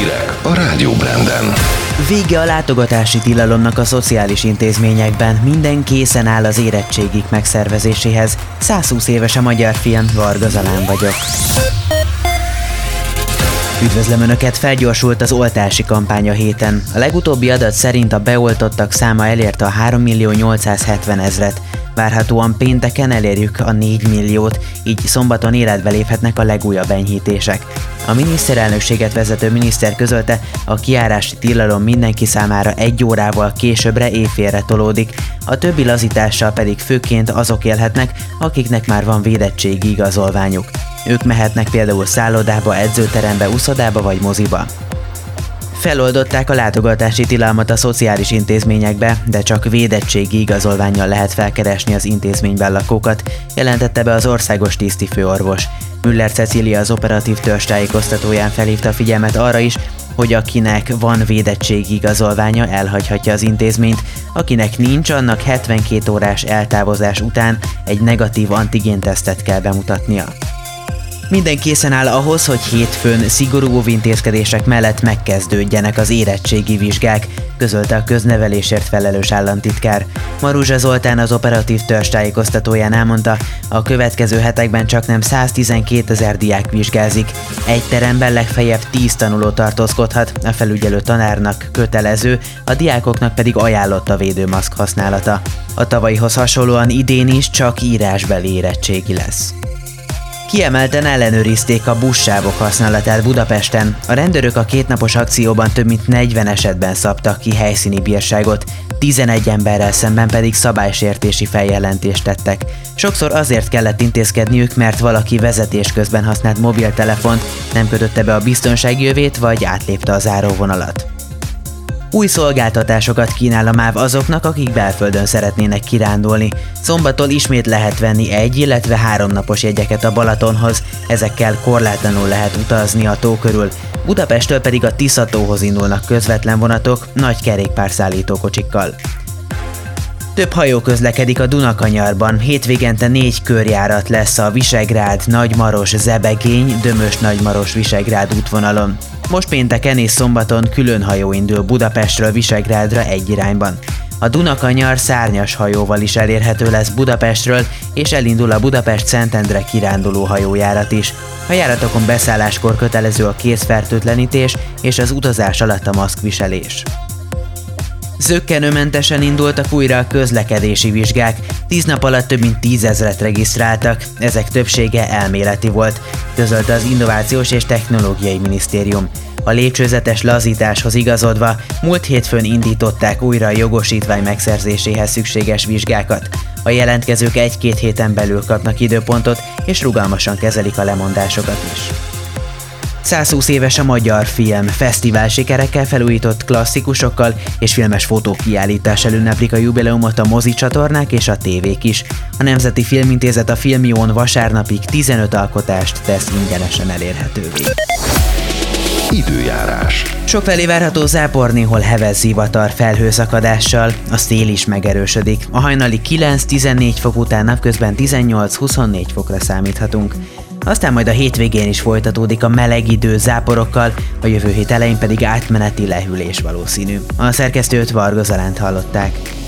Hírek a Rádió Branden. Vége a látogatási tilalomnak a szociális intézményekben. Minden készen áll az érettségik megszervezéséhez. 120 éves a magyar film, Varga Zalán vagyok. Üdvözlöm Önöket, felgyorsult az oltási kampány a héten. A legutóbbi adat szerint a beoltottak száma elérte a 3 millió 870 ezret. Várhatóan pénteken elérjük a 4 milliót, így szombaton életbe léphetnek a legújabb enyhítések. A miniszterelnökséget vezető miniszter közölte, a kiárási tilalom mindenki számára egy órával későbbre éjfélre tolódik, a többi lazítással pedig főként azok élhetnek, akiknek már van védettségi igazolványuk. Ők mehetnek például szállodába, edzőterembe, uszodába vagy moziba. Feloldották a látogatási tilalmat a szociális intézményekbe, de csak védettségi igazolványjal lehet felkeresni az intézményben lakókat, jelentette be az országos tisztifőorvos. Müller Cecília az operatív törzs tájékoztatóján felhívta a figyelmet arra is, hogy akinek van védettségi igazolványa, elhagyhatja az intézményt, akinek nincs, annak 72 órás eltávozás után egy negatív antigéntesztet kell bemutatnia. Minden készen áll ahhoz, hogy hétfőn szigorú óvintézkedések mellett megkezdődjenek az érettségi vizsgák, közölte a köznevelésért felelős államtitkár. Maruzsa Zoltán az operatív törzs tájékoztatóján elmondta, a következő hetekben csak nem 112 ezer diák vizsgázik. Egy teremben legfeljebb 10 tanuló tartózkodhat, a felügyelő tanárnak kötelező, a diákoknak pedig ajánlott a védőmaszk használata. A tavalyihoz hasonlóan idén is csak írásbeli érettségi lesz. Kiemelten ellenőrizték a buszsávok használatát Budapesten. A rendőrök a kétnapos akcióban több mint 40 esetben szabtak ki helyszíni bírságot, 11 emberrel szemben pedig szabálysértési feljelentést tettek. Sokszor azért kellett intézkedniük, mert valaki vezetés közben használt mobiltelefont, nem kötötte be a biztonsági jövét, vagy átlépte az záróvonalat. Új szolgáltatásokat kínál a MÁV azoknak, akik belföldön szeretnének kirándulni. Szombattól ismét lehet venni egy, illetve három napos jegyeket a Balatonhoz, ezekkel korlátlanul lehet utazni a tó körül. Budapesttől pedig a Tiszatóhoz indulnak közvetlen vonatok, nagy kerékpárszállító. Több hajó közlekedik a Dunakanyarban, hétvégente négy körjárat lesz a Visegrád, Nagymaros, Zebegény, Dömös Nagymaros Visegrád útvonalon. Most pénteken és szombaton külön hajó indul Budapestről Visegrádra egy irányban. A Dunakanyar szárnyas hajóval is elérhető lesz Budapestről, és elindul a Budapest Szentendre kiránduló hajójárat is. A járatokon beszálláskor kötelező a kézfertőtlenítés és az utazás alatt a maszkviselés. Zöggenőmentesen indultak újra a közlekedési vizsgák. Tíz nap alatt több mint tízezret regisztráltak, ezek többsége elméleti volt, közölte az Innovációs és Technológiai Minisztérium. A lépcsőzetes lazításhoz igazodva múlt hétfőn indították újra a jogosítvány megszerzéséhez szükséges vizsgákat. A jelentkezők egy-két héten belül kapnak időpontot, és rugalmasan kezelik a lemondásokat is. 120 éves a magyar film, fesztivál sikerekkel felújított klasszikusokkal és filmes fotókiállítással ünneplik a jubileumot a mozi csatornák és a tévék is. A Nemzeti Filmintézet a Filmión vasárnapig 15 alkotást tesz ingyenesen elérhetővé. Időjárás. Sokfelé várható zápor, néhol hevez zivatar felhőszakadással, a szél is megerősödik. A hajnali 9-14 fok után napközben 18-24 fokra számíthatunk. Aztán majd a hétvégén is folytatódik a meleg idő záporokkal, a jövő hét elején pedig átmeneti lehűlés valószínű. A szerkesztőt Varga Zalánt hallották.